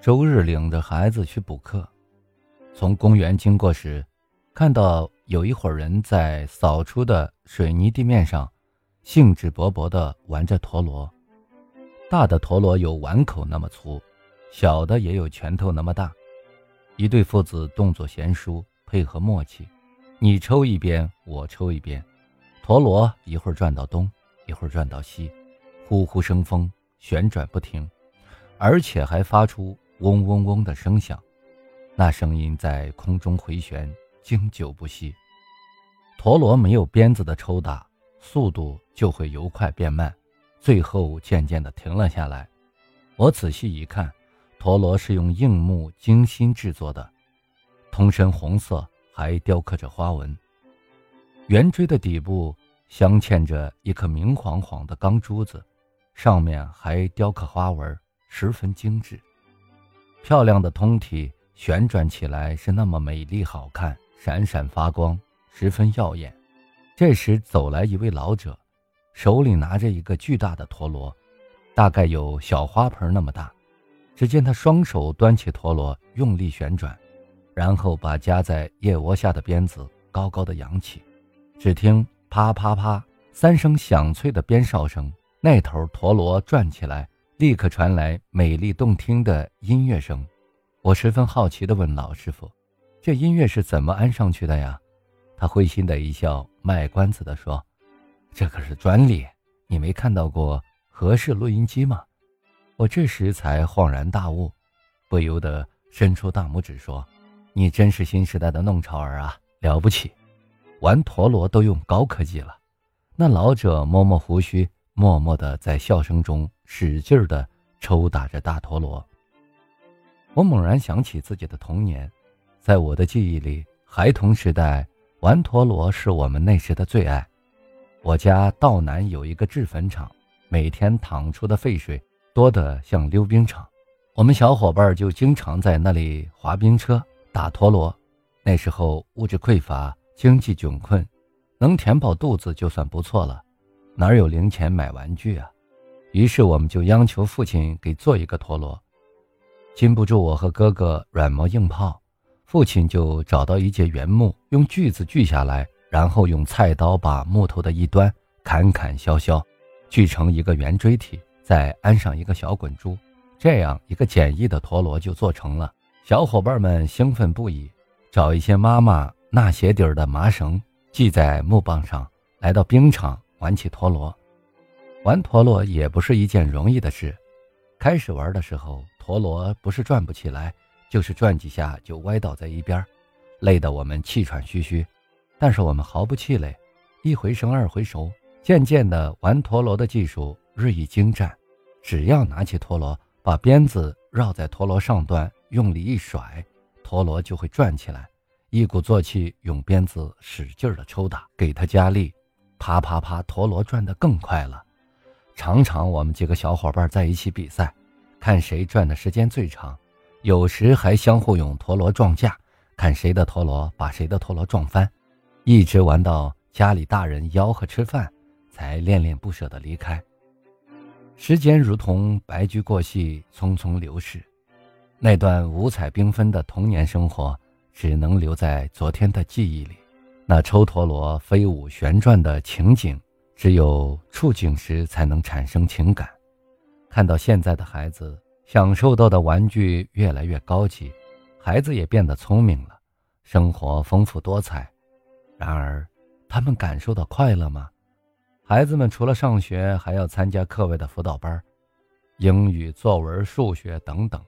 周日领着孩子去补课，从公园经过时，看到有一伙人在扫出的水泥地面上，兴致勃勃地玩着陀螺。大的陀螺有碗口那么粗，小的也有拳头那么大。一对父子动作娴熟，配合默契，你抽一边，我抽一边，陀螺一会儿转到东，一会儿转到西，呼呼生风，旋转不停，而且还发出嗡嗡嗡的声响，那声音在空中回旋，经久不息。陀螺没有鞭子的抽打，速度就会由快变慢。最后渐渐地停了下来。我仔细一看，陀螺是用硬木精心制作的，通身红色，还雕刻着花纹。圆锥的底部镶嵌着一颗明晃晃的钢珠子，上面还雕刻花纹，十分精致。漂亮的通体旋转起来是那么美丽好看，闪闪发光，十分耀眼。这时走来一位老者。手里拿着一个巨大的陀螺，大概有小花盆那么大。只见他双手端起陀螺，用力旋转，然后把夹在腋窝下的鞭子高高的扬起。只听啪啪啪三声响脆的鞭哨声，那头陀螺转起来，立刻传来美丽动听的音乐声。我十分好奇地问老师傅：“这音乐是怎么安上去的呀？”他会心的一笑，卖关子地说。这可是专利，你没看到过合适录音机吗？我这时才恍然大悟，不由得伸出大拇指说：“你真是新时代的弄潮儿啊，了不起！玩陀螺都用高科技了。”那老者摸摸胡须，默默地在笑声中使劲地抽打着大陀螺。我猛然想起自己的童年，在我的记忆里，孩童时代玩陀螺是我们那时的最爱。我家道南有一个制粉厂，每天淌出的废水多得像溜冰场，我们小伙伴就经常在那里滑冰车、打陀螺。那时候物质匮乏，经济窘困，能填饱肚子就算不错了，哪有零钱买玩具啊？于是我们就央求父亲给做一个陀螺。禁不住我和哥哥软磨硬泡，父亲就找到一截原木，用锯子锯下来。然后用菜刀把木头的一端砍砍削削，锯成一个圆锥体，再安上一个小滚珠，这样一个简易的陀螺就做成了。小伙伴们兴奋不已，找一些妈妈纳鞋底儿的麻绳系在木棒上，来到冰场玩起陀螺。玩陀螺也不是一件容易的事，开始玩的时候，陀螺不是转不起来，就是转几下就歪倒在一边，累得我们气喘吁吁。但是我们毫不气馁，一回生二回熟，渐渐的玩陀螺的技术日益精湛。只要拿起陀螺，把鞭子绕在陀螺上端，用力一甩，陀螺就会转起来。一鼓作气，用鞭子使劲的抽打，给它加力，啪啪啪，陀螺转得更快了。常常我们几个小伙伴在一起比赛，看谁转的时间最长，有时还相互用陀螺撞架，看谁的陀螺把谁的陀螺撞翻。一直玩到家里大人吆喝吃饭，才恋恋不舍地离开。时间如同白驹过隙，匆匆流逝。那段五彩缤纷的童年生活，只能留在昨天的记忆里。那抽陀螺、飞舞、旋转的情景，只有触景时才能产生情感。看到现在的孩子享受到的玩具越来越高级，孩子也变得聪明了，生活丰富多彩。然而，他们感受到快乐吗？孩子们除了上学，还要参加课外的辅导班，英语、作文、数学等等。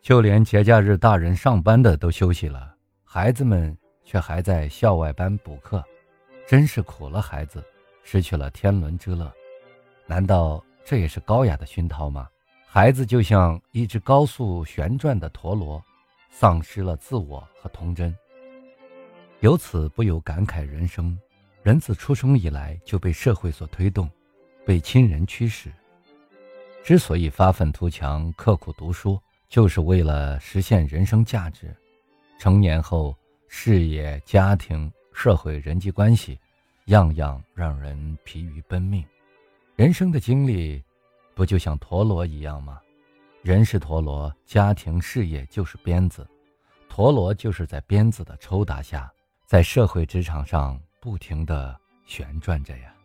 就连节假日大人上班的都休息了，孩子们却还在校外班补课，真是苦了孩子，失去了天伦之乐。难道这也是高雅的熏陶吗？孩子就像一只高速旋转的陀螺，丧失了自我和童真。由此不由感慨人生，人自出生以来就被社会所推动，被亲人驱使。之所以发愤图强、刻苦读书，就是为了实现人生价值。成年后，事业、家庭、社会、人际关系，样样让人疲于奔命。人生的经历，不就像陀螺一样吗？人是陀螺，家庭事业就是鞭子，陀螺就是在鞭子的抽打下，在社会职场上不停地旋转着呀。